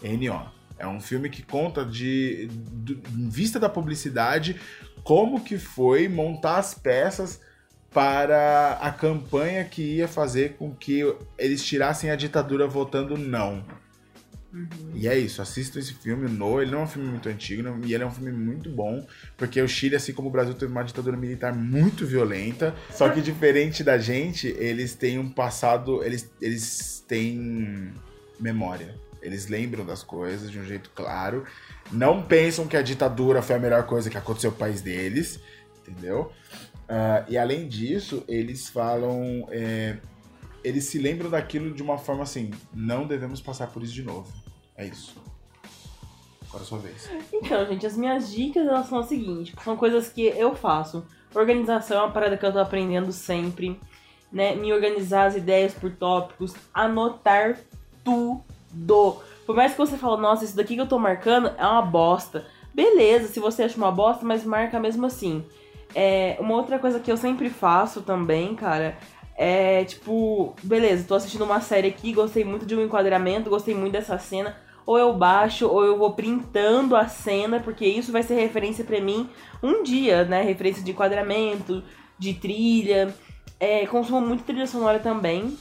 N-O. É um filme que conta de, de em vista da publicidade como que foi montar as peças para a campanha que ia fazer com que eles tirassem a ditadura votando não. E é isso, assistam esse filme, No. Ele não é um filme muito antigo, não- e ele é um filme muito bom, porque o Chile, assim como o Brasil, teve uma ditadura militar muito violenta. Só que diferente da gente, eles têm um passado. Eles, eles têm memória. Eles lembram das coisas de um jeito claro. Não pensam que a ditadura foi a melhor coisa que aconteceu no país deles, entendeu? Ah, e além disso, eles falam. é, eles se lembram daquilo de uma forma assim: não devemos passar por isso de novo. É isso. Agora é a sua vez. Então, gente, as minhas dicas elas são as seguintes, são coisas que eu faço. Organização é uma parada que eu tô aprendendo sempre, né? Me organizar as ideias por tópicos, anotar tudo. Por mais que você fale, nossa, isso daqui que eu tô marcando é uma bosta. Beleza, se você acha uma bosta, mas marca mesmo assim. É, uma outra coisa que eu sempre faço também, cara, é tipo, beleza, tô assistindo uma série aqui, gostei muito de um enquadramento, gostei muito dessa cena. Ou eu baixo, ou eu vou printando a cena, porque isso vai ser referência pra mim um dia, né? Referência de enquadramento, de trilha. É, consumo muito trilha sonora também.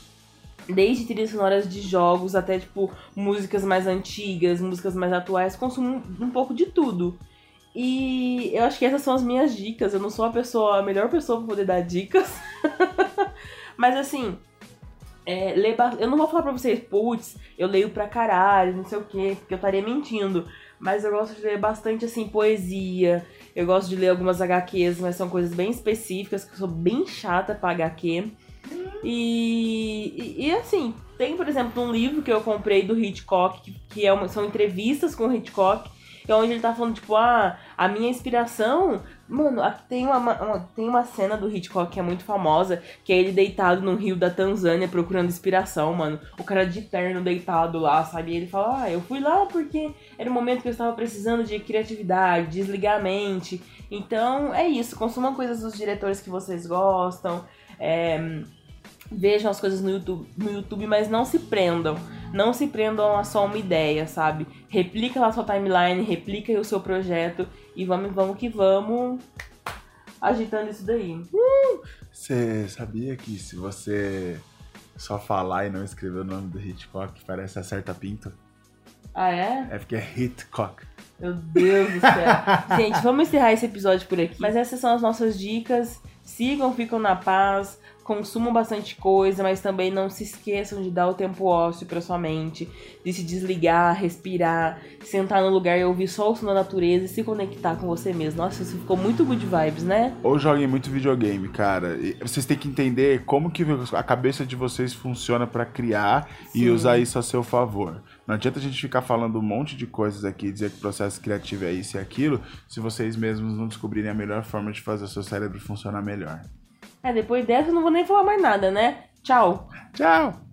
Desde trilhas sonoras de jogos até, tipo, músicas mais antigas, músicas mais atuais. Consumo um pouco de tudo. E eu acho que essas são as minhas dicas. Eu não sou a pessoa, a melhor pessoa pra poder dar dicas. [laughs] Mas assim, é, ler eu não vou falar pra vocês, putz, eu leio pra caralho, não sei o quê, porque eu estaria mentindo. Mas eu gosto de ler bastante, assim, poesia. Eu gosto de ler algumas HQs, mas são coisas bem específicas, que eu sou bem chata pra HQ. E, e, e, assim, tem, por exemplo, um livro que eu comprei do Hitchcock, que, que é uma- são entrevistas com o Hitchcock, é onde ele tá falando, tipo, ah, a minha inspiração. Mano, tem uma, uma- tem uma cena do Hitchcock que é muito famosa, que é ele deitado no rio da Tanzânia procurando inspiração, mano. O cara de terno deitado lá, sabe? E ele fala, ah, eu fui lá porque era o momento que eu estava precisando de criatividade, desligar a mente. Então, é isso. Consumam coisas dos diretores que vocês gostam. É, vejam as coisas no YouTube, no YouTube, mas não se prendam. Não se prendam a só uma ideia, sabe? Replica lá a sua timeline, replica aí o seu projeto e vamos, vamos que vamos agitando isso daí. Você sabia que se você só falar e não escrever o nome do Hitchcock, parece Acerta Pinto? Ah, é? É porque é Hitchcock. Meu Deus do céu. Gente, vamos encerrar esse episódio por aqui. Mas essas são as nossas dicas. Sigam, ficam na paz consumam bastante coisa, mas também não se esqueçam de dar o tempo ósseo para sua mente, de se desligar, respirar, sentar no lugar e ouvir só o som da natureza e se conectar com você mesmo. Nossa, isso ficou muito good vibes, né? Ou joguem muito videogame, cara. E vocês têm que entender como que a cabeça de vocês funciona para criar Sim. e usar isso a seu favor. Não adianta a gente ficar falando um monte de coisas aqui, dizer que o processo criativo é isso e aquilo, se vocês mesmos não descobrirem a melhor forma de fazer o seu cérebro funcionar melhor. É, depois dessa eu não vou nem falar mais nada, né? Tchau. Tchau.